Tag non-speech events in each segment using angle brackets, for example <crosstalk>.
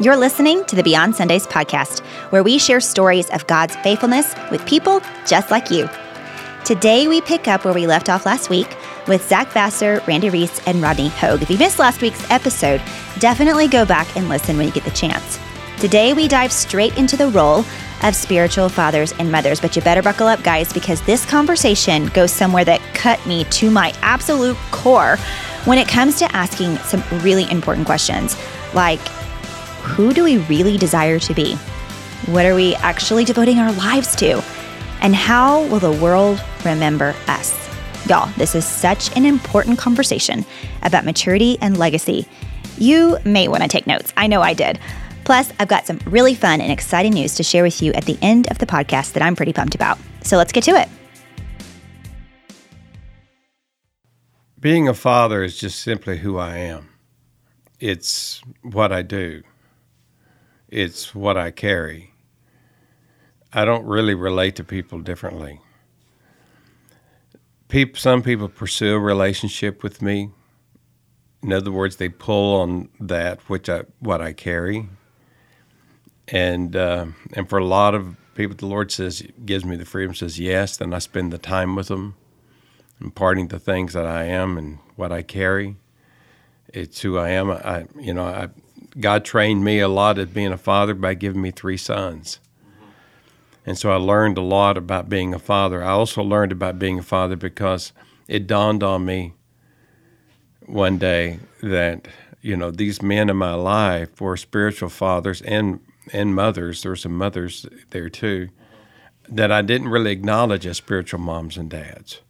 You're listening to the Beyond Sundays podcast, where we share stories of God's faithfulness with people just like you. Today, we pick up where we left off last week with Zach Vasser, Randy Reese, and Rodney Hogue. If you missed last week's episode, definitely go back and listen when you get the chance. Today, we dive straight into the role of spiritual fathers and mothers, but you better buckle up, guys, because this conversation goes somewhere that cut me to my absolute core when it comes to asking some really important questions like, who do we really desire to be? What are we actually devoting our lives to? And how will the world remember us? Y'all, this is such an important conversation about maturity and legacy. You may want to take notes. I know I did. Plus, I've got some really fun and exciting news to share with you at the end of the podcast that I'm pretty pumped about. So let's get to it. Being a father is just simply who I am. It's what I do it's what I carry. I don't really relate to people differently. People, some people pursue a relationship with me. In other words, they pull on that which I what I carry. And uh, and for a lot of people, the Lord says gives me the freedom. Says yes, then I spend the time with them, imparting the things that I am and what I carry. It's who I am. I you know I God trained me a lot at being a father by giving me three sons. And so I learned a lot about being a father. I also learned about being a father because it dawned on me one day that, you know, these men in my life were spiritual fathers and, and mothers. There were some mothers there too that I didn't really acknowledge as spiritual moms and dads.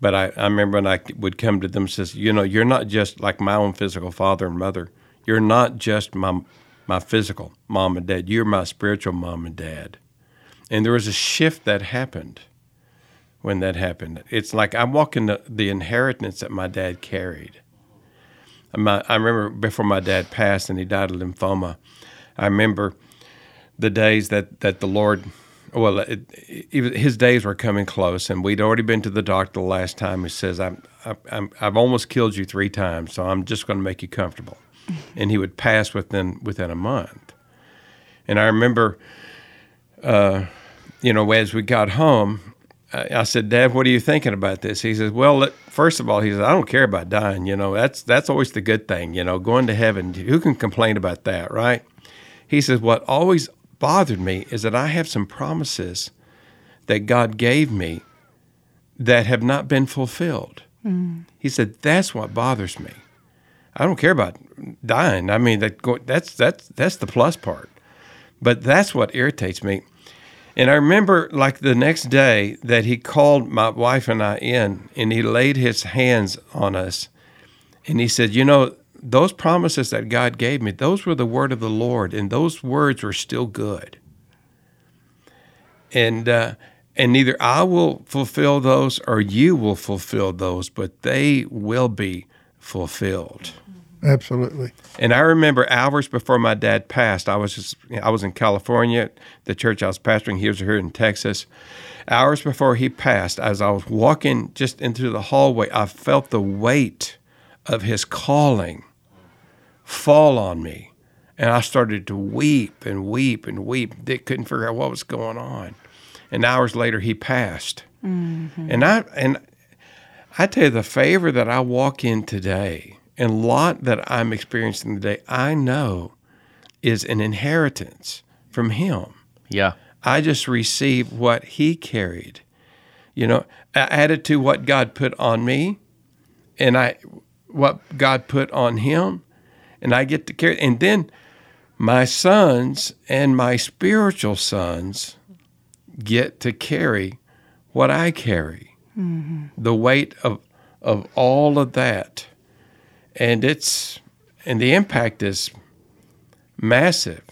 But I, I remember when I would come to them and says, you know, you're not just like my own physical father and mother you're not just my my physical mom and dad. You're my spiritual mom and dad. And there was a shift that happened when that happened. It's like I'm walking the, the inheritance that my dad carried. My, I remember before my dad passed and he died of lymphoma. I remember the days that, that the Lord, well, it, it, his days were coming close, and we'd already been to the doctor the last time. He says, I'm, I'm, I've almost killed you three times, so I'm just going to make you comfortable and he would pass within within a month. And I remember, uh, you know, as we got home, I, I, said, "Dad, what are you thinking about this?" He says, "Well, let, first of all, he says, I don't care about dying. You know, that's that's always the good thing. You know, going to heaven. Who can complain about that, right?" He says, "What always bothered me is that I have some promises that God gave me that have not been fulfilled." Mm. He said, "That's what bothers me." I don't care about dying. I mean, that that's that's that's the plus part. But that's what irritates me. And I remember, like the next day, that he called my wife and I in, and he laid his hands on us, and he said, "You know, those promises that God gave me, those were the word of the Lord, and those words were still good. And uh, and neither I will fulfill those or you will fulfill those, but they will be fulfilled." Absolutely. And I remember hours before my dad passed, I was just, I was in California, the church I was pastoring. He was here in Texas. Hours before he passed, as I was walking just into the hallway, I felt the weight of his calling fall on me. And I started to weep and weep and weep. Dick couldn't figure out what was going on. And hours later, he passed. Mm-hmm. And I and I tell you, the favor that I walk in today and lot that I'm experiencing today, I know is an inheritance from Him. Yeah. I just receive what He carried. You know, added to what God put on me, and I what God put on Him, and I get to carry. And then my sons and my spiritual sons get to carry what I carry. Mm-hmm. The weight of of all of that and it's and the impact is massive.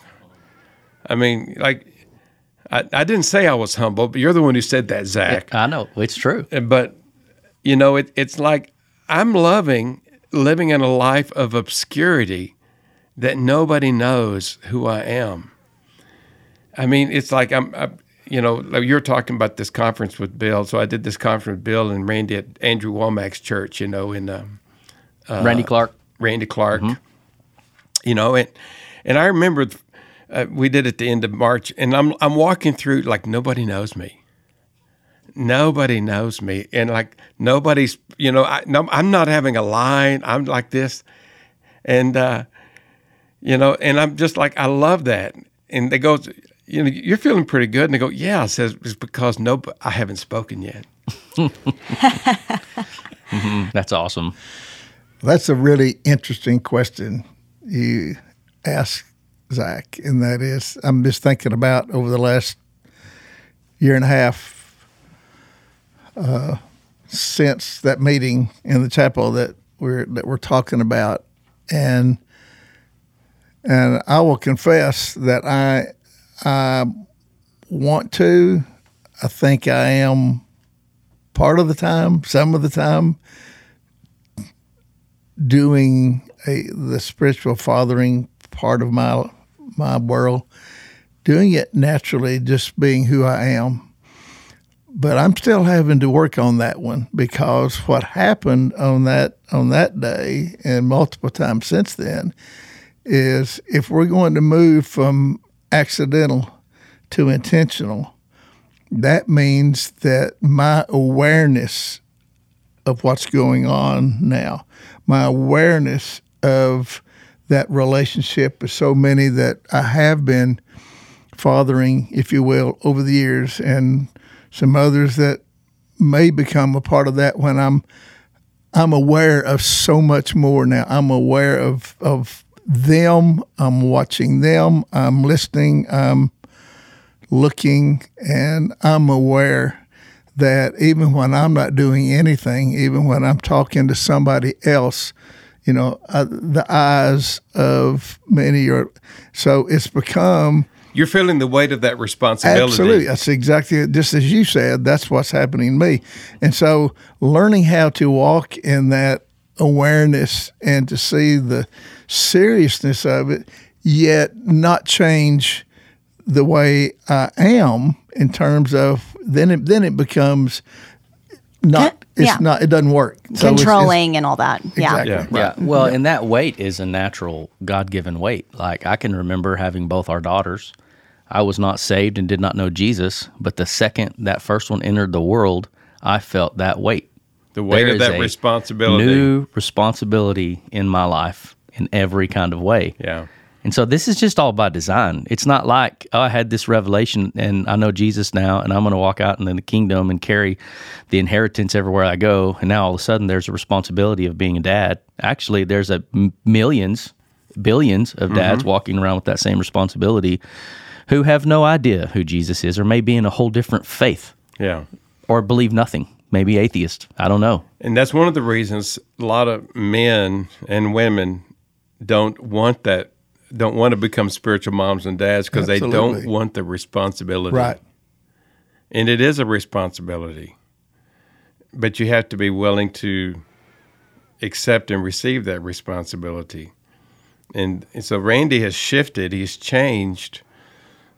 I mean, like I, I didn't say I was humble, but you're the one who said that, Zach. I know it's true. But you know, it, it's like I'm loving living in a life of obscurity that nobody knows who I am. I mean, it's like I'm, I, you know, you're talking about this conference with Bill. So I did this conference with Bill and Randy at Andrew Wommack's church, you know, in uh, uh, Randy Clark. Randy Clark. Mm-hmm. You know, and And I remember uh, we did at the end of March, and I'm I'm walking through like nobody knows me. Nobody knows me, and like nobody's, you know, I, no, I'm not having a line. I'm like this, and uh, you know, and I'm just like I love that. And they go, you know, you're feeling pretty good, and they go, yeah. I says it's because no, I haven't spoken yet. mm-hmm. That's awesome. That's a really interesting question you ask Zach, and that is, I'm just thinking about over the last year and a half uh, since that meeting in the chapel that we're that we're talking about, and and I will confess that I I want to. I think I am part of the time, some of the time, doing a, the spiritual fathering part of my my world, doing it naturally, just being who I am. But I'm still having to work on that one because what happened on that on that day and multiple times since then is if we're going to move from accidental to intentional, that means that my awareness of what's going on now, my awareness of that relationship with so many that I have been fathering, if you will, over the years, and some others that may become a part of that when I'm I'm aware of so much more now. I'm aware of of them. I'm watching them. I'm listening. I'm looking, and I'm aware that even when I'm not doing anything, even when I'm talking to somebody else, you know, uh, the eyes of many are. So it's become. You're feeling the weight of that responsibility. Absolutely. That's exactly just as you said. That's what's happening to me. And so learning how to walk in that awareness and to see the seriousness of it, yet not change the way I am in terms of then it then it becomes not it's yeah. not it doesn't work. So controlling it's, it's, and all that. Yeah. Exactly. yeah, right. yeah. well and that weight is a natural god-given weight. Like i can remember having both our daughters. I was not saved and did not know jesus but the second that first one entered the world i felt that weight. The weight there of that responsibility. new responsibility in my life in every kind of way yeah and so this is just all by design. It's not like, oh, I had this revelation and I know Jesus now and I'm going to walk out in the kingdom and carry the inheritance everywhere I go. And now all of a sudden there's a responsibility of being a dad. Actually, there's a millions, billions of dads mm-hmm. walking around with that same responsibility who have no idea who Jesus is or may be in a whole different faith. Yeah. Or believe nothing. Maybe atheist. I don't know. And that's one of the reasons a lot of men and women don't want that don't want to become spiritual moms and dads because they don't want the responsibility. Right. And it is a responsibility. But you have to be willing to accept and receive that responsibility. And, and so Randy has shifted, he's changed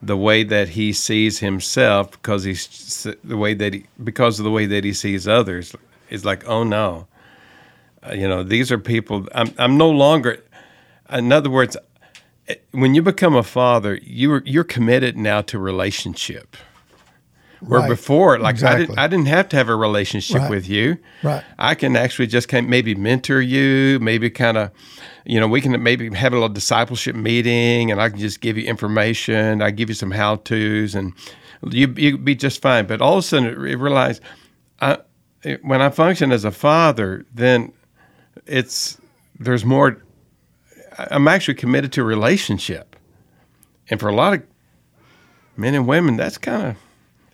the way that he sees himself because he's the way that he because of the way that he sees others is like oh no uh, you know these are people I'm I'm no longer in other words when you become a father, you're you're committed now to relationship. Where right. before, like exactly. I didn't, I didn't have to have a relationship right. with you. Right. I can actually just kind of maybe mentor you, maybe kind of, you know, we can maybe have a little discipleship meeting, and I can just give you information. I give you some how tos, and you you'd be just fine. But all of a sudden, I realize, I, when I function as a father, then it's there's more I'm actually committed to a relationship. And for a lot of men and women, that's kind of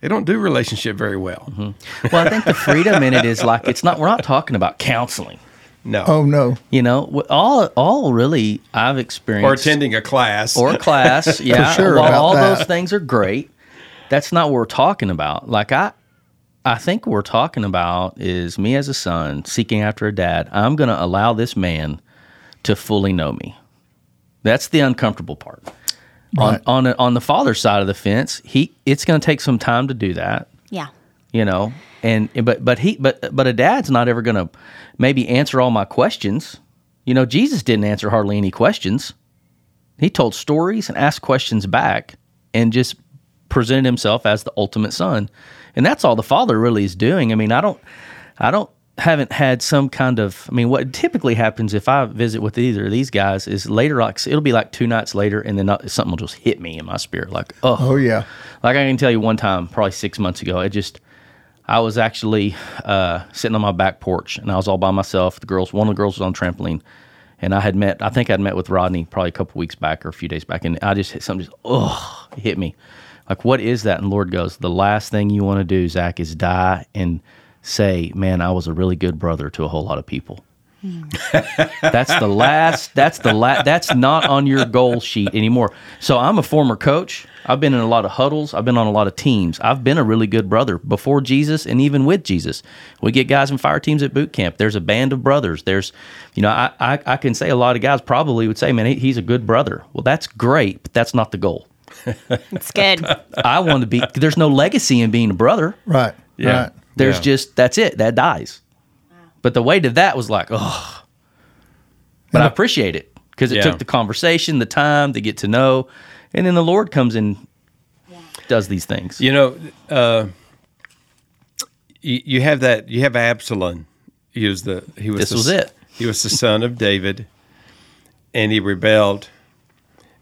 they don't do relationship very well. Mm-hmm. Well, I think the freedom in it is like it's not. We're not talking about counseling. No. Oh no. You know, all all really I've experienced or attending a class or a class. <laughs> Yeah. sure While all that. those things are great, that's not what we're talking about. Like I. I think what we're talking about is me as a son seeking after a dad. I'm going to allow this man to fully know me. That's the uncomfortable part. Right. On on on the father side of the fence, he it's going to take some time to do that. Yeah. You know, and but but he but but a dad's not ever going to maybe answer all my questions. You know, Jesus didn't answer hardly any questions. He told stories and asked questions back and just presented himself as the ultimate son. And that's all the father really is doing. I mean, I don't I don't haven't had some kind of I mean what typically happens if I visit with either of these guys is later like it'll be like two nights later and then something will just hit me in my spirit like oh Oh yeah. like I can tell you one time probably 6 months ago it just I was actually uh, sitting on my back porch and I was all by myself. The girls one of the girls was on trampoline and I had met I think I'd met with Rodney probably a couple weeks back or a few days back and I just hit something just oh hit me. Like what is that? And Lord goes the last thing you want to do Zach is die and say, man, I was a really good brother to a whole lot of people. <laughs> that's the last that's the last that's not on your goal sheet anymore. So i'm a former coach. I've been in a lot of huddles. I've been on a lot of teams. I've been a really good brother before jesus and even with jesus. We get guys in fire teams at boot camp. There's a band of brothers. There's you know i i, I can say a lot of guys probably would say man he, he's a good brother. Well that's great but that's not the goal. It's good. <laughs> I want to be there's no legacy in being a brother. Right. Yeah. Right. There's Yeah. just that's it. That dies. But the weight of that was like, oh. But I appreciate it because it Yeah. took the conversation, the time to get to know, and then the Lord comes and does these things. You know, uh, you, you have that. You have Absalom. He was the. He was. This the, was it. He was the son of David, and he rebelled.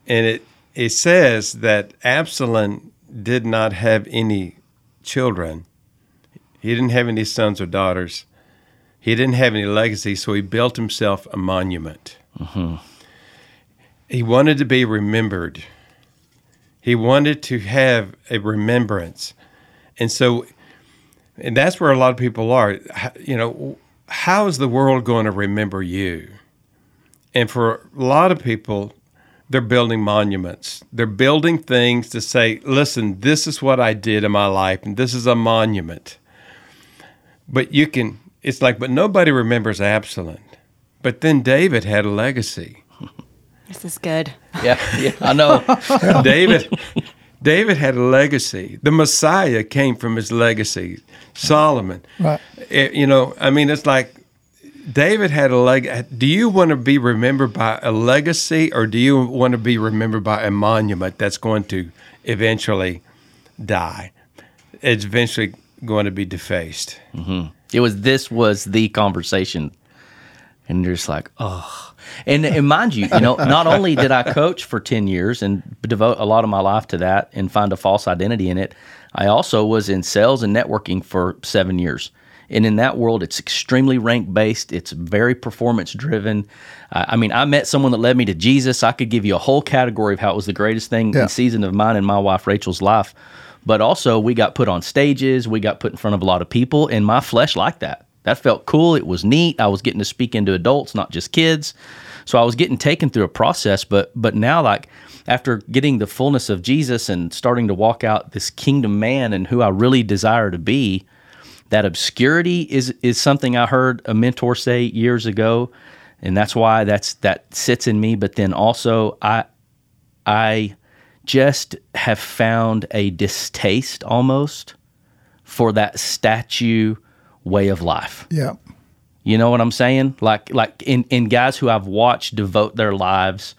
And it it says that Absalom did not have any children. He didn't have any sons or daughters. He didn't have any legacy, so he built himself a monument. He wanted to be remembered. He wanted to have a remembrance. And so, and that's where a lot of people are. You know, how is the world going to remember you? And for a lot of people, they're building monuments. They're building things to say, listen, this is what I did in my life, and this is a monument. But you can, it's like, but nobody remembers Absalom. But then David had a legacy. <laughs> this is good Yeah, yeah, I know. <laughs> David David had a legacy. The Messiah came from his legacy. Solomon. Right. Eh, you know, I mean it's like David had a leg do you want to be remembered by a legacy or do you want to be remembered by a monument that's going to eventually die? It's eventually going to be defaced. It was this was the conversation, and you're just like, oh. And, and mind you, you know, not only did I coach for ten years and devote a lot of my life to that and find a false identity in it, I also was in sales and networking for seven years. And in that world, it's extremely rank based. It's very performance driven. Uh, I mean, I met someone that led me to Jesus. I could give you a whole category of how it was the greatest thing Yeah. in season of mine and my wife Rachel's life. But also, we got put on stages, we got put in front of a lot of people, and my flesh liked that. That felt cool. It was neat. I was getting to speak into adults, not just kids. So I was getting taken through a process. But but now, like after getting the fullness of Jesus and starting to walk out this kingdom man and who I really desire to be, that obscurity is is something I heard a mentor say years ago, and that's why that's that sits in me. But then also, I I just have found a distaste almost for that statue way of life. Yeah. You know what I'm saying? Like like in, in guys who I've watched devote their lives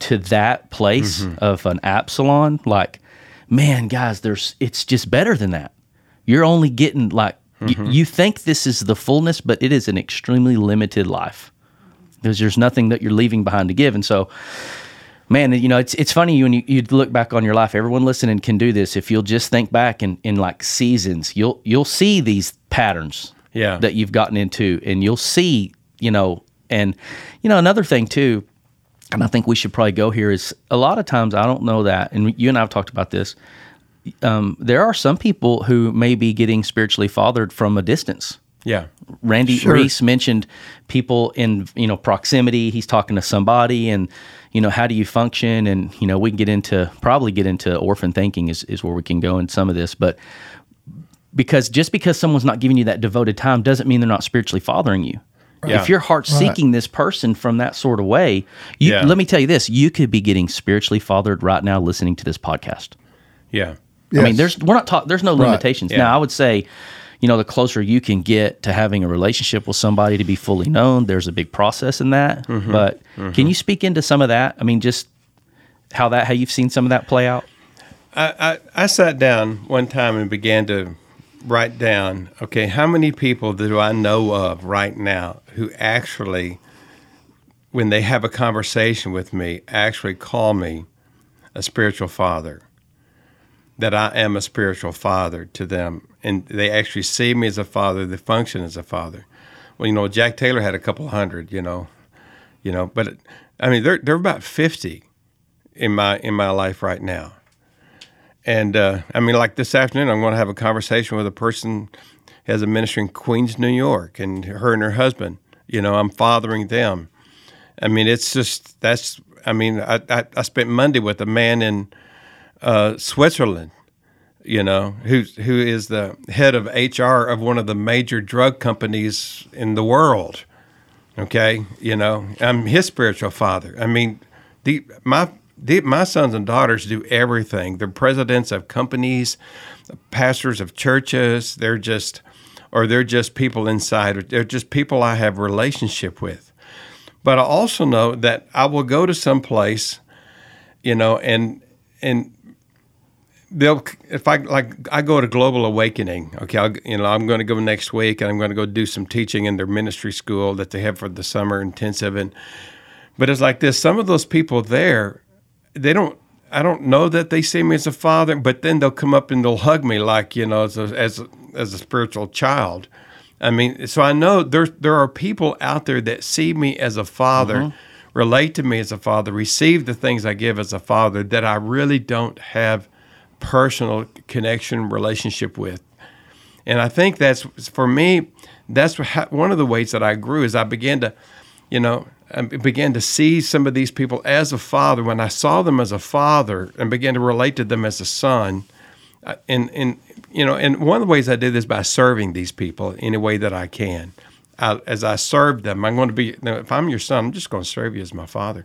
to that place mm-hmm. of an Absalom, like, man, guys, there's it's just better than that. You're only getting like y- mm-hmm. you think this is the fullness, but it is an extremely limited life. Because there's nothing that you're leaving behind to give. And so man, you know, it's it's funny when you, you look back on your life. Everyone listening can do this. If you'll just think back in, in like seasons, you'll you'll see these patterns Yeah. that you've gotten into, and you'll see, you know, and you know another thing too, and I think we should probably go here is a lot of times I don't know that, and you and I have talked about this. Um, there are some people who may be getting spiritually fathered from a distance. Yeah. Randy Sure. Reese mentioned people in you know proximity. He's talking to somebody, and you know how do you function? And you know we can get into probably get into orphan thinking is is where we can go in some of this, but because just because someone's not giving you that devoted time doesn't mean they're not spiritually fathering you. Yeah. If your heart's seeking this person from that sort of way, you, Yeah. let me tell you this: you could be getting spiritually fathered right now listening to this podcast. Yeah. I mean, there's we're not talking. There's no limitations. Yeah. Now, I would say, you know, the closer you can get to having a relationship with somebody to be fully known, there's a big process in that. Mm-hmm. But can you speak into some of that? I mean, just how that how you've seen some of that play out? I, I, I sat down one time and began to write down, okay, how many people do I know of right now who actually, when they have a conversation with me, actually call me a spiritual father? That I am a spiritual father to them, and they actually see me as a father. They function as a father. Well, you know, Jack Taylor had a couple hundred, you know, you know, but I mean, they're they're about fifty in my in my life right now and uh, I mean, like this afternoon, I'm going to have a conversation with a person who has a ministry in Queens, New York, and her and her husband. You know, I'm fathering them. I mean, it's just that's. I mean, I I, I spent Monday with a man in uh, Switzerland. You know, who who is the head of HR of one of the major drug companies in the world. Okay, you know, I'm his spiritual father. I mean, the my my sons and daughters do everything. They're presidents of companies, pastors of churches. They're just, or they're just people inside. They're just people I have relationship with. But I also know that I will go to some place, you know, and and they'll if I like I go to Global Awakening. Okay, I'll, you know I'm going to go next week, and I'm going to go do some teaching in their ministry school that they have for the summer intensive. And but it's like this: some of those people there they don't I don't know that they see me as a father, but then they'll come up and they'll hug me like you know as a, as a, as a spiritual child. I mean, so I know there there are people out there that see me as a father, mm-hmm. relate to me as a father, receive the things I give as a father that I really don't have personal connection relationship with. And I think that's for me. That's one of the ways that I grew is I began to, you know, I began to see some of these people as a father. When I saw them as a father and began to relate to them as a son, and and you know, and one of the ways I did this by serving these people in a way that I can. I, as I serve them, I'm going to be. You know, if I'm your son, I'm just going to serve you as my father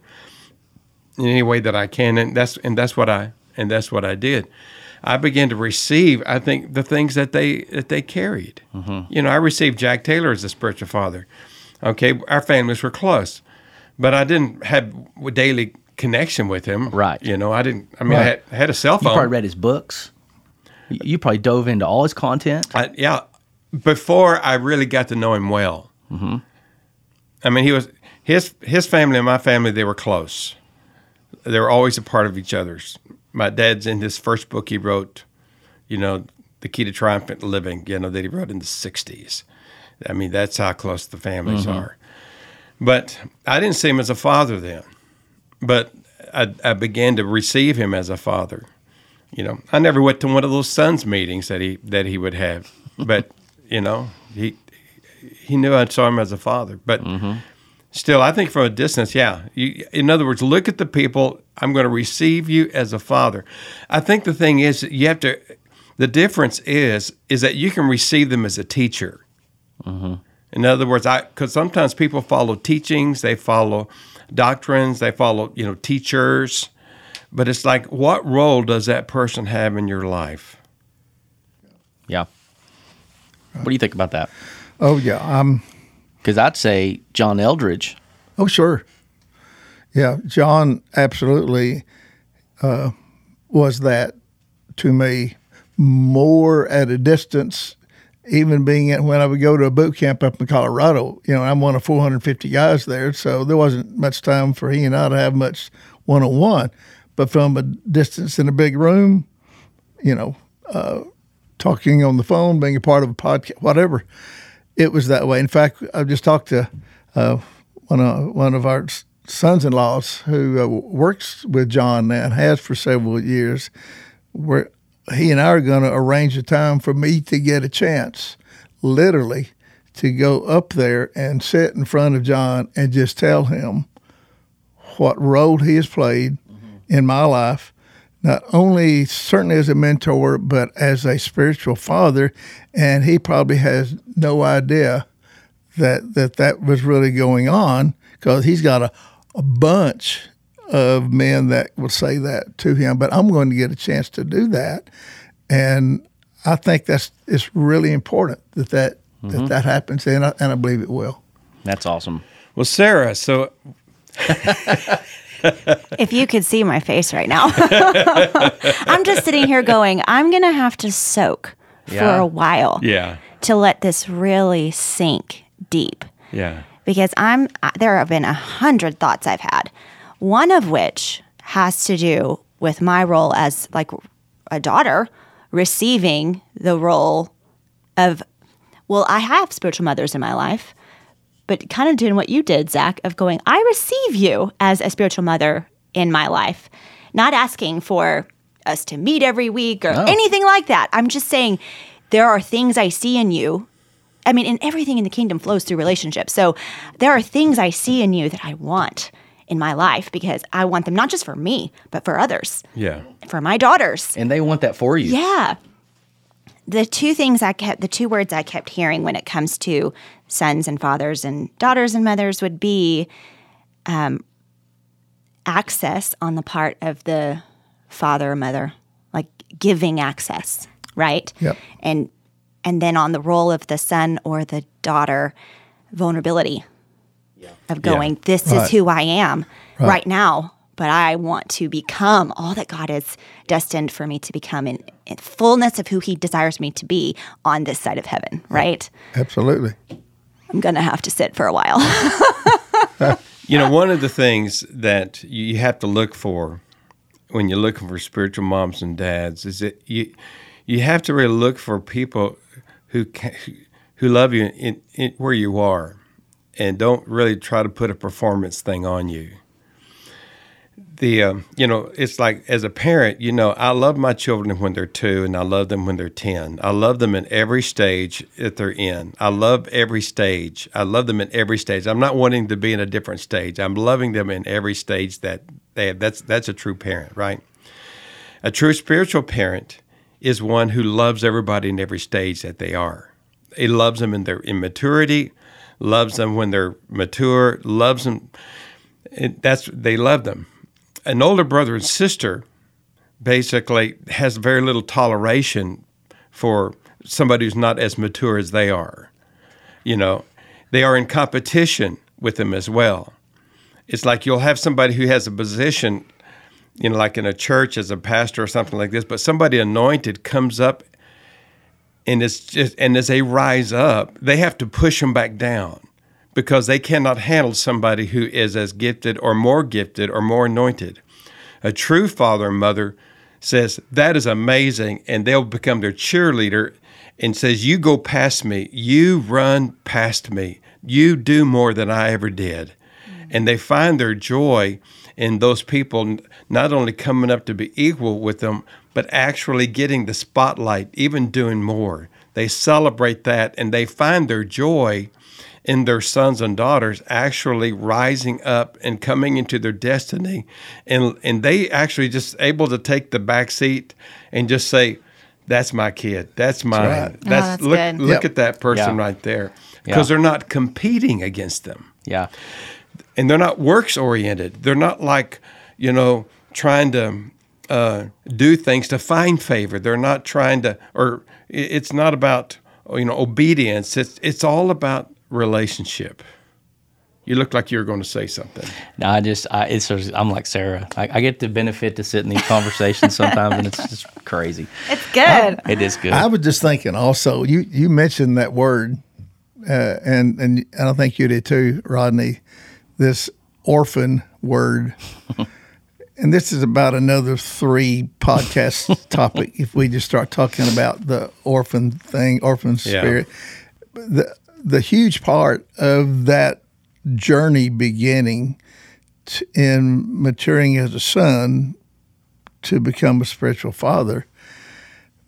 in any way that I can, and that's and that's what I and that's what I did. I began to receive, I think, the things that they that they carried. Mm-hmm. You know, I received Jack Taylor as a spiritual father. Okay, our families were close but I didn't have a daily connection with him. Right. You know, I didn't. I mean, right. I, had, I, had, a cell phone. You probably read his books. You probably dove into all his content. I, yeah. Before I really got to know him well. Mm-hmm. I mean, he was his his family and my family. They were close. They were always a part of each other's. My dad's in his first book he wrote, you know, the key to triumphant living. You know that he wrote in the '60s. I mean, that's how close the families mm-hmm. are. But I didn't see him as a father then. But I, I began to receive him as a father. You know, I never went to one of those sons meetings that he that he would have, but <laughs> you know, he he knew I saw him as a father. But mm-hmm. Still, I think from a distance, yeah. You, in other words, look at the people. I'm going to receive you as a father. I think the thing is, you have to. The difference is is that you can receive them as a teacher. Mm-hmm. In other words, I because sometimes people follow teachings, they follow doctrines, they follow you know teachers, but it's like, what role does that person have in your life? Yeah. What do you think about that? Oh yeah, um, because I'd say John Eldredge. Oh sure, yeah, John absolutely uh, was that to me more at a distance even being at, when I would go to a boot camp up in Colorado, you know, I'm one of 450 guys there, so there wasn't much time for he and I to have much one on one. But from a distance in a big room, you know, uh, talking on the phone, being a part of a podcast, whatever, it was that way. In fact, I just talked to uh, one of one of our sons-in-laws who uh, works with John now and has for several years. Where he and I are going to arrange a time for me to get a chance, literally, to go up there and sit in front of John and just tell him what role he has played mm-hmm. in my life, not only certainly as a mentor, but as a spiritual father. And he probably has no idea that that, that was really going on because he's got a, a bunch of men that will say that to him, but I'm going to get a chance to do that. And I think that's it's really important that that, mm-hmm. that, that happens, and I, and I believe it will. That's awesome. Well, Sarah, so <laughs> <laughs> if you could see my face right now, <laughs> I'm just sitting here going, I'm going to have to soak for a while Yeah. to let this really sink deep Yeah. because I'm uh, there have been a hundred thoughts I've had. One of which has to do with my role as like a daughter receiving the role of well, I have spiritual mothers in my life, but kind of doing what you did, Zach, of going, I receive you as a spiritual mother in my life, not asking for us to meet every week or anything like that. I'm just saying there are things I see in you I mean, and everything in the kingdom flows through relationships. So there are things I see in you that I want in my life because I want them not just for me, but for others, Yeah. for my daughters. And they want that for you. Yeah. The two things I kept, the two words I kept hearing when it comes to sons and fathers and daughters and mothers would be um, access on the part of the father or mother, like giving access, right? Yep. And and then on the role of the son or the daughter, vulnerability of going, this is who I am right. now, but I want to become all that God has destined for me to become in, in fullness of who He desires me to be on this side of heaven, right? Absolutely. I'm going to have to sit for a while. <laughs> You know, one of the things that you have to look for when you're looking for spiritual moms and dads is that you you have to really look for people who ca who love you in, in where you are, and don't really try to put a performance thing on you. The um, you know, it's like as a parent, you know, I love my children when they're two, and I love them when they're ten. I love them in every stage that they're in. I love every stage. I love them in every stage. I'm not wanting to be in a different stage. I'm loving them in every stage that they have. That's that's a true parent, right? A true spiritual parent is one who loves everybody in every stage that they are. He loves them in their immaturity, loves them when they're mature, loves them. That's they love them. An older brother and sister basically has very little toleration for somebody who's not as mature as they are. You know, they are in competition with them as well. It's like you'll have somebody who has a position, you know, like in a church as a pastor or something like this, but somebody anointed comes up and it's just and as they rise up, they have to push them back down because they cannot handle somebody who is as gifted or more gifted or more anointed. A true father and mother says, That is amazing. And they'll become their cheerleader and says, You go past me. You run past me. You do more than I ever did. Mm. And they find their joy in those people not only coming up to be equal with them, but actually getting the spotlight, even doing more. They celebrate that and they find their joy in their sons and daughters actually rising up and coming into their destiny and and they actually just able to take the back seat and just say that's my kid that's mine right. Oh, that's look good. look Yep. at that person Yeah. right there because Yeah. they're not competing against them Yeah. and they're not works oriented. They're not like, you know, trying to uh, do things to find favor. They're not trying to, or it's not about, you know, obedience. It's it's all about relationship. You look like you were going to say something. No, I just, I, it's, just- I'm like Sarah. I, I get the benefit to sit in these conversations sometimes, and it's just crazy. it's good. It is good. I was just thinking also, you, you mentioned that word, uh, and, and I think you did too, Rodney, this orphan word. <laughs> and this is about another three podcast <laughs> topic if we just start talking about the orphan thing, orphan Yeah. spirit. The, the huge part of that journey beginning t- in maturing as a son to become a spiritual father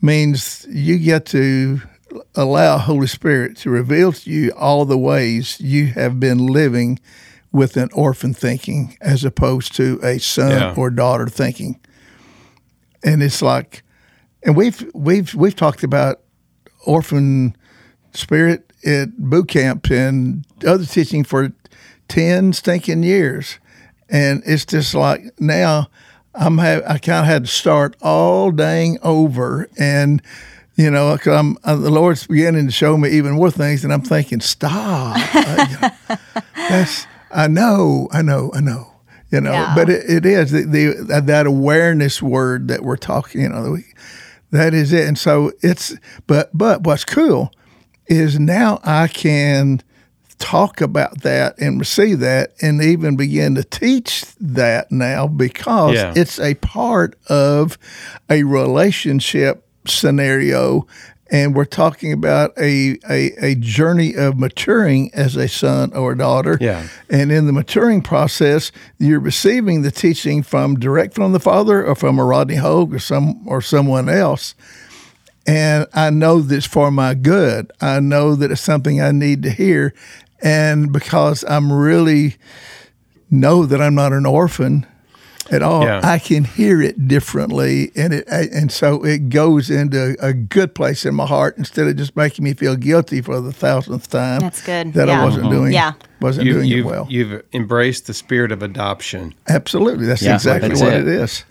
means you get to allow Holy Spirit to reveal to you all the ways you have been living with an orphan thinking as opposed to a son Yeah. or daughter thinking. And it's like and we've we've we've talked about orphan spirit at boot camp and other teaching for 10 stinking years. And it's just like now I'm ha- I kind of had to start all dang over. And, you know, 'cause I'm, uh, the Lord's beginning to show me even more things. And I'm thinking, stop. <laughs> Uh, you know, that's, I know, I know, I know. You know, Yeah. but it, it is the, the that awareness word that we're talking. You know, we, that is it. And so it's but but what's cool is now I can talk about that and receive that and even begin to teach that now because Yeah. it's a part of a relationship scenario and we're talking about a, a, a journey of maturing as a son or daughter Yeah. and in the maturing process you're receiving the teaching from direct from the father or from a rodney hogue or some or someone else and I know that it's for my good. I know that it's something I need to hear, and because I'm really know that I'm not an orphan at all, Yeah. I can hear it differently, and it and so it goes into a good place in my heart instead of just making me feel guilty for the thousandth time. That's good. That Yeah. I wasn't doing. Yeah. wasn't You, doing you've, it well. you've embraced the spirit of adoption. Absolutely, that's Yeah, exactly that's what it. it is.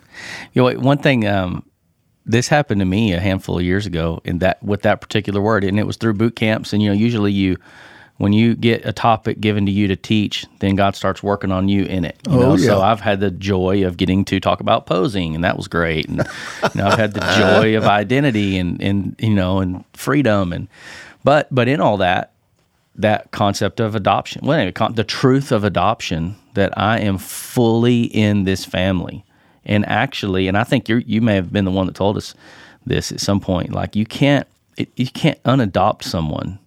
You know, one thing um, this happened to me a handful of years ago in that with that particular word, and it was through boot camps. And you know, usually you when you get a topic given to you to teach, then God starts working on you in it. You Oh, know, yeah. so I've had the joy of getting to talk about posing, and that was great. And you know, I've had the joy of identity and and you know and freedom and but but in all that that concept of adoption. Well, anyway, the truth of adoption that I am fully in this family, and actually, and I think you you may have been the one that told us this at some point. Like you can't it, you can't unadopt someone.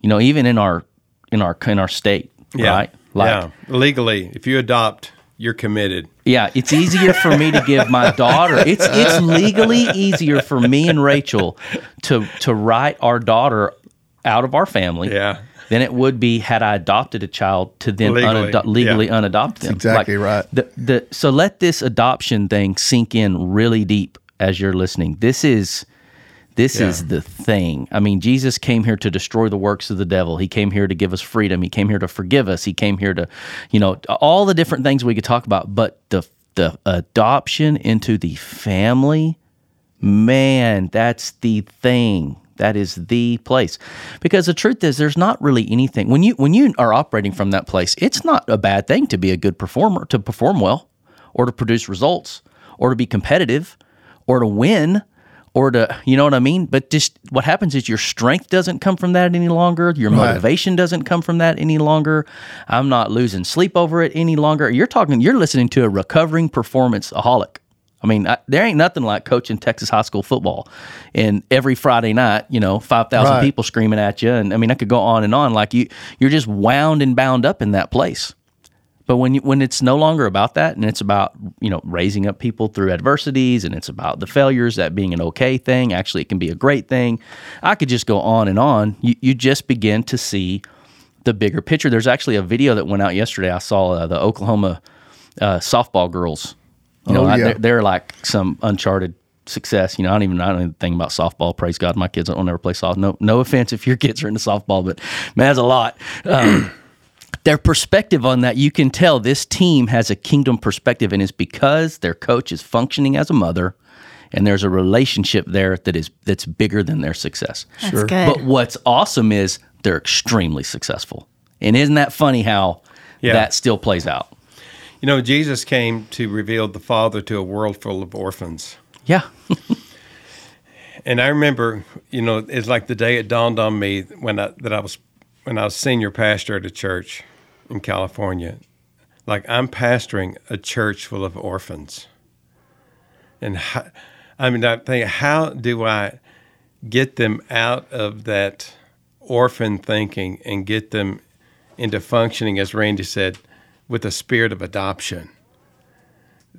You know, even in our in our in our state, right? Like, yeah. Legally, if you adopt, you're committed. yeah, it's easier for me to give my daughter. It's it's legally easier for me and Rachel to to write our daughter out of our family. Yeah. Than it would be had I adopted a child to then Legally, unado- legally yeah. unadopt them. exactly right. The, the so let this adoption thing sink in really deep as you're listening. This is this Yeah. is the thing. I mean, Jesus came here to destroy the works of the devil. He came here to give us freedom. He came here to forgive us. He came here to, you know, all the different things we could talk about. But the the adoption into the family, man, that's the thing. That is the place. Because the truth is there's not really anything when you when you are operating from that place, it's not a bad thing to be a good performer, to perform well, or to produce results, or to be competitive, or to win, or to you know what I mean? But just what happens is your strength doesn't come from that any longer. Your motivation doesn't come from that any longer. I'm not losing sleep over it any longer. You're talking you're listening to a recovering performance aholic. I mean, I, there ain't nothing like coaching Texas high school football, and every Friday night, you know, five thousand Right. people screaming at you, and I mean, I could go on and on. Like you, you're just wound and bound up in that place. But when you, when it's no longer about that, and it's about you know raising up people through adversities, and it's about the failures that being an okay thing, actually it can be a great thing. I could just go on and on. You you just begin to see the bigger picture. There's actually a video that went out yesterday. I saw uh, the Oklahoma uh, softball girls. You know, Oh, I- yeah. they're, they're like some uncharted success. You know, I don't even I don't even think about softball. Praise God, my kids don't never play softball. No, no offense if your <laughs> kids are into softball, but man, that's a lot. Um, <clears throat> their perspective on that, you can tell this team has a kingdom perspective, and it's because their coach is functioning as a mother, and there's a relationship there that is that's bigger than their success. That's Sure. good. But what's awesome is they're extremely successful, and isn't that funny how Yeah. that still plays out? You know, Jesus came to reveal the Father to a world full of orphans. Yeah, <laughs> And I remember, you know, it's like the day it dawned on me when I that I was when I was senior pastor at a church in California. Like I'm pastoring a church full of orphans. And how, I mean, I think, how do I get them out of that orphan thinking and get them into functioning, as Randy said, with a spirit of adoption?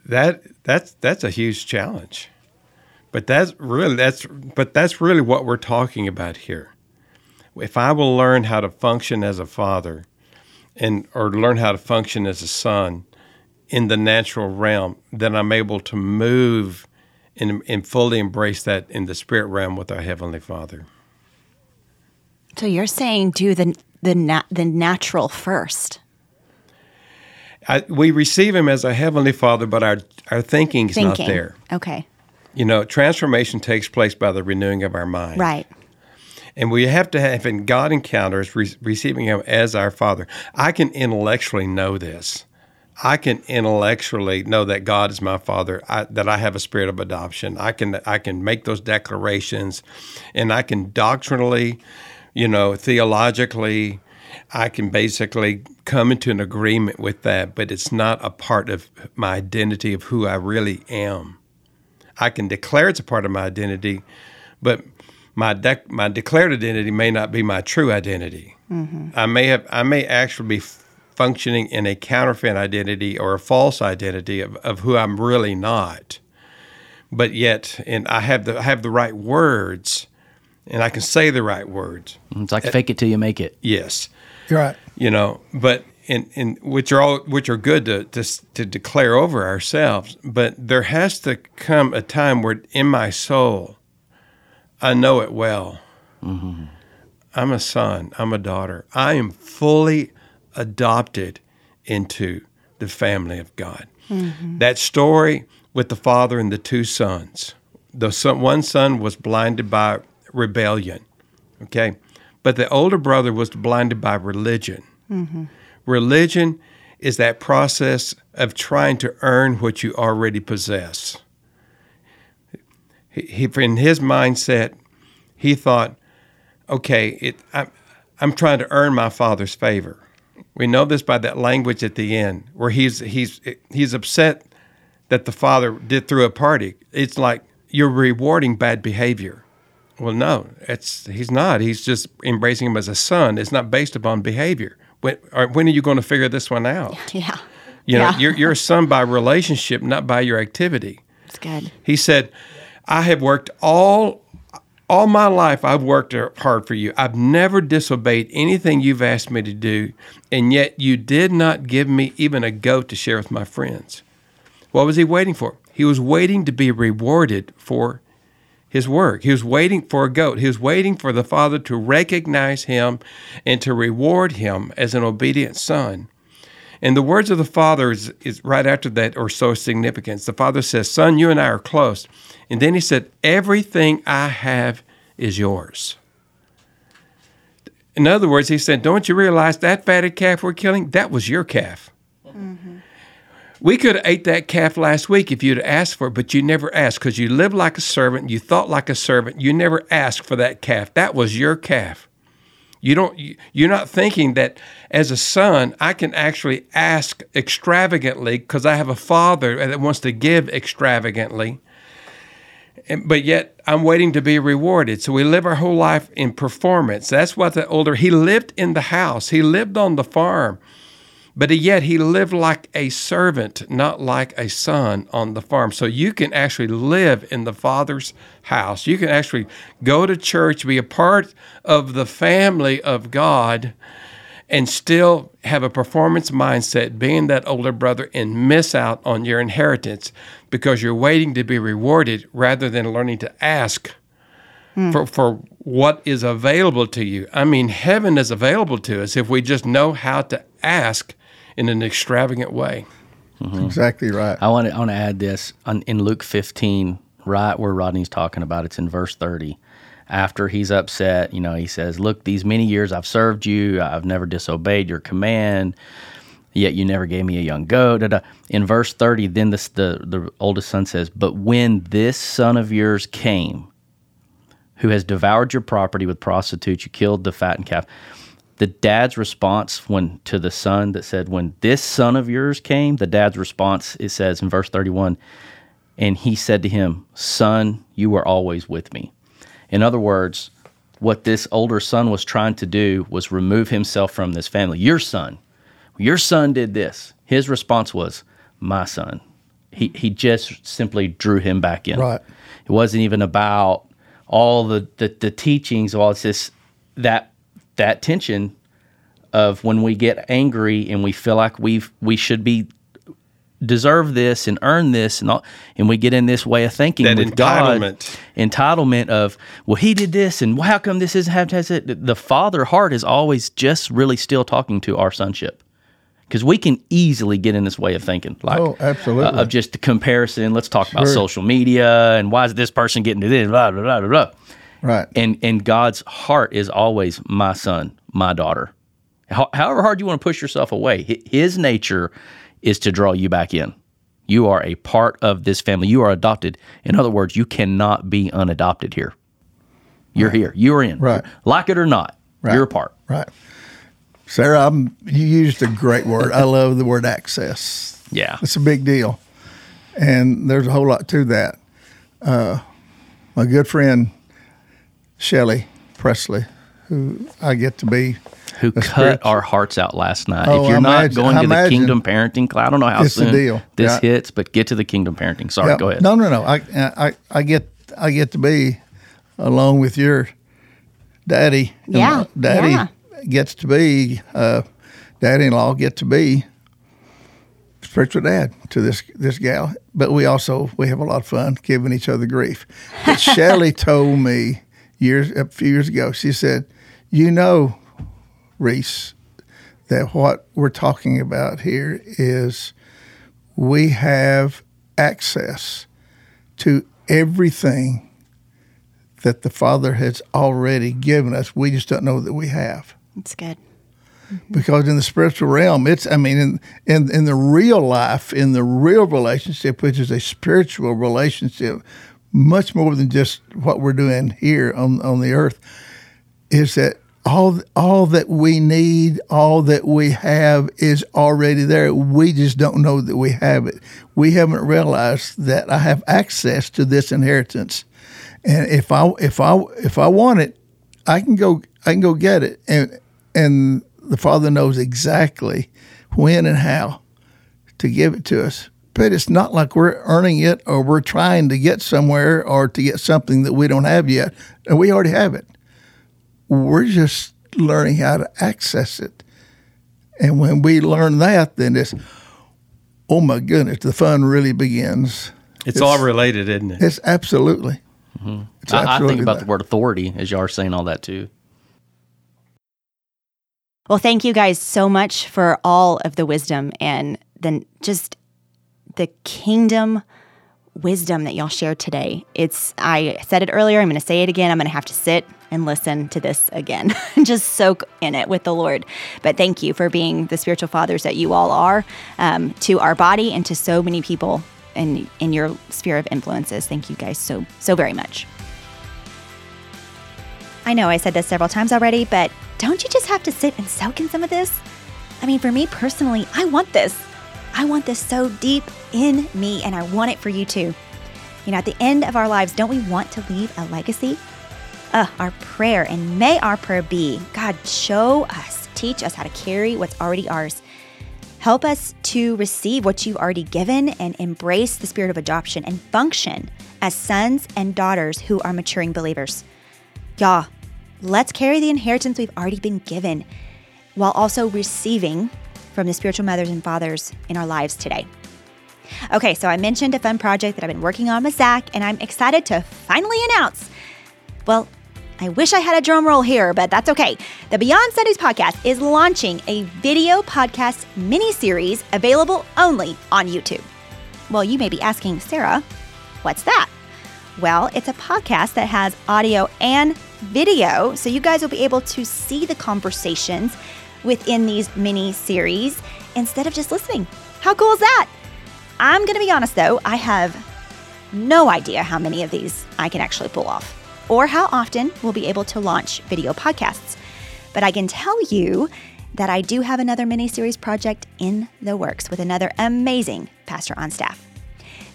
That that's that's a huge challenge. But that's really that's but that's really what we're talking about here. If I will learn how to function as a father and or learn how to function as a son in the natural realm, then I'm able to move and, and fully embrace that in the spirit realm with our heavenly Father. so you're saying do the the na- the natural first. I, we receive him as a heavenly Father, but our our thinking's Thinking. not there. Okay. You know, transformation takes place by the renewing of our mind. Right. And we have to have in God encounters re- receiving Him as our Father. I can intellectually know this. I can intellectually know that God is my father, I, that I have a spirit of adoption. I can I can make those declarations, and I can doctrinally, you know, theologically, I can basically come into an agreement with that. But it's not a part of my identity of who I really am. I can declare it's a part of my identity, but my dec- my declared identity may not be my true identity. Mm-hmm. I may have I may actually be functioning in a counterfeit identity or a false identity of, of who I'm really not. But yet, and I have the I have the right words, and I can say the right words. Mm, it's like fake it till you make it. Yes, You're right. you know, but in, in which are all which are good to, to to declare over ourselves. But there has to come a time where in my soul, I know it well. Mm-hmm. I'm a son. I'm a daughter. I am fully adopted into the family of God. Mm-hmm. That story with the father and the two sons. The son, one son was blinded by rebellion, okay, but the older brother was blinded by religion. Mm-hmm. Religion is that process of trying to earn what you already possess. He, in his mindset, he thought, okay, it, I'm, I'm trying to earn my father's favor. We know this by that language at the end, where he's he's he's upset that the father did through a party. It's like you're rewarding bad behavior. Well, no, it's he's not. He's just embracing him as a son. It's not based upon behavior. When or when are you going to figure this one out? <laughs> Yeah. You know, Yeah. you're you're a son by <laughs> relationship, not by your activity. It's good. He said, I have worked all all my life I've worked er, hard for you. I've never disobeyed anything you've asked me to do, and yet you did not give me even a goat to share with my friends. What was he waiting for? He was waiting to be rewarded for his work. He was waiting for a goat. He was waiting for the father to recognize him and to reward him as an obedient son. And the words of the father is, is right after that are so significant. The father says, Son, you and I are close. And then he said, Everything I have is yours. In other words, he said, Don't you realize that fatted calf we're killing? That was your calf. Mm-hmm. We could have ate that calf last week if you'd asked for it, but you never asked because you lived like a servant. You thought like a servant. You never asked for that calf. That was your calf. You don't. you- You're not thinking that as a son, I can actually ask extravagantly because I have a father that wants to give extravagantly. But yet I'm waiting to be rewarded. So we live our whole life in performance. That's what the older he lived in the house. He lived on the farm. But yet he lived like a servant, not like a son on the farm. So you can actually live in the Father's house. You can actually go to church, be a part of the family of God, and still have a performance mindset, being that older brother, and miss out on your inheritance because you're waiting to be rewarded rather than learning to ask hmm. for, for what is available to you. I mean, heaven is available to us if we just know how to ask in an extravagant way. Mm-hmm. Exactly right. I want to I want to add this on, in Luke 15, right where Rodney's talking about. It's in verse 30. After he's upset, you know, he says, "Look, these many years I've served you. I've never disobeyed your command. Yet you never gave me a young goat." Da, da. In verse 30, then this, the the oldest son says, "But when this son of yours came, who has devoured your property with prostitutes, you killed the fattened calf." The dad's response when to the son that said when this son of yours came the dad's response it says in verse 31 and he said to him son you were always with me in other words what this older son was trying to do was remove himself from this family. Your son your son did this. His response was my son. He, he just simply drew him back in. Right. it wasn't even about all the, the, the teachings all it's just that that tension of when we get angry and we feel like we've we should be deserve this and earn this and all, and we get in this way of thinking That with God entitlement. entitlement of well he did this and how come this isn't have has it. The father heart is always just really still talking to our sonship. Because we can easily get in this way of thinking like Oh, absolutely. uh, of just the comparison. Let's talk about social media and why is this person getting to this blah blah blah blah, blah Right. and and God's heart is always my son, my daughter. How, however hard you want to push yourself away, His nature is to draw you back in. You are a part of this family. You are adopted. In other words, you cannot be unadopted here. You're here. You're in. Right. Like it or not, Right. you're a part. Right. Sarah, I'm, you used a great word. I love the word access. Yeah. It's a big deal. And there's a whole lot to that. Uh, my good friend, Shelley Presley, who I get to be, Who cut spirit- our hearts out last night. Oh, if you're I not imagine- going I to the. Kingdom Parenting Cloud, I don't know how It's the soon deal. this Yeah. hits, but get to the Kingdom Parenting. Sorry, Yeah. go ahead. No, no, no. I, I, I get, I get to be along with your daddy. and Yeah, my Daddy yeah. gets to be, uh, daddy-in-law get to be spiritual dad to this this gal. But we also we have a lot of fun giving each other grief. But <laughs> Shelly told me years a few years ago. She said, "You know, Reese, that what we're talking about here is we have access to everything that the Father has already given us. We just don't know that we have." It's good. Mm-hmm. because in the spiritual realm it's i mean in, in in the real life in the real relationship which is a spiritual relationship much more than just what we're doing here on on the earth is that all all that we need all that we have is already there. We just don't know that we have it. We haven't realized that i have access to this inheritance. And if i if i if i want it I can go I can go get it. And and the Father knows exactly when and how to give it to us. But it's not like we're earning it or we're trying to get somewhere or to get something that we don't have yet. And we already have it. We're just learning how to access it. And when we learn that, then it's oh my goodness, the fun really begins. It's, all related, isn't it? It's absolutely. Mm-hmm. It's I, I think about that. the word authority as you are saying all that too. Well, thank you guys so much for all of the wisdom and then just the kingdom wisdom that y'all shared today. It's I said it earlier, I'm going to say it again. I'm going to have to sit and listen to this again and <laughs> just soak in it with the Lord. But thank you for being the spiritual fathers that you all are um, to our body and to so many people in in your sphere of influences. Thank you guys so so very much. I know I said this several times already, but don't you just have to sit and soak in some of this? I mean, for me personally, I want this. I want this so deep in me, and I want it for you too. You know, at the end of our lives, don't we want to leave a legacy? Uh, our prayer, and may our prayer be God, show us, teach us how to carry what's already ours. Help us to receive what you've already given and embrace the spirit of adoption and function as sons and daughters who are maturing believers. Y'all, let's carry the inheritance we've already been given while also receiving from the spiritual mothers and fathers in our lives today. Okay, so I mentioned a fun project that I've been working on with Zach, and I'm excited to finally announce. Well, I wish I had a drum roll here, but that's okay. The Beyond Sundays podcast is launching a video podcast mini series available only on YouTube. Well, you may be asking, Sarah, what's that? Well, it's a podcast that has audio and video, so you guys will be able to see the conversations within these mini series instead of just listening. How cool is that? I'm going to be honest though, I have no idea how many of these I can actually pull off or how often we'll be able to launch video podcasts. But I can tell you that I do have another mini series project in the works with another amazing pastor on staff.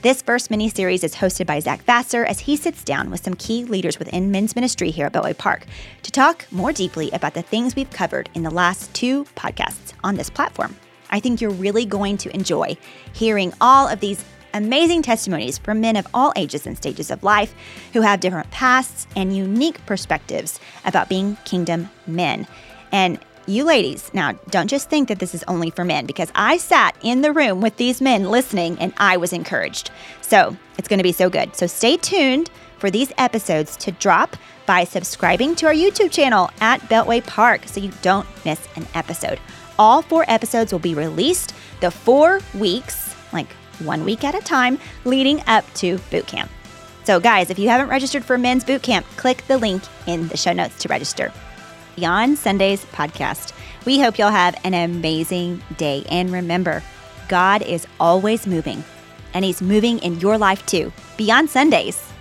This first mini series is hosted by Zach Vasser as he sits down with some key leaders within men's ministry here at Beltway Park to talk more deeply about the things we've covered in the last two podcasts on this platform. I think you're really going to enjoy hearing all of these amazing testimonies from men of all ages and stages of life who have different pasts and unique perspectives about being kingdom men. And you ladies, now don't just think that this is only for men because I sat in the room with these men listening and I was encouraged. So it's going to be so good. So stay tuned for these episodes to drop by subscribing to our YouTube channel at Beltway Park so you don't miss an episode. All four episodes will be released the four weeks, like one week at a time, leading up to boot camp. So, guys, if you haven't registered for men's boot camp, click the link in the show notes to register. Beyond Sundays podcast. We hope you'll have an amazing day. And remember, God is always moving, and He's moving in your life too, beyond Sundays.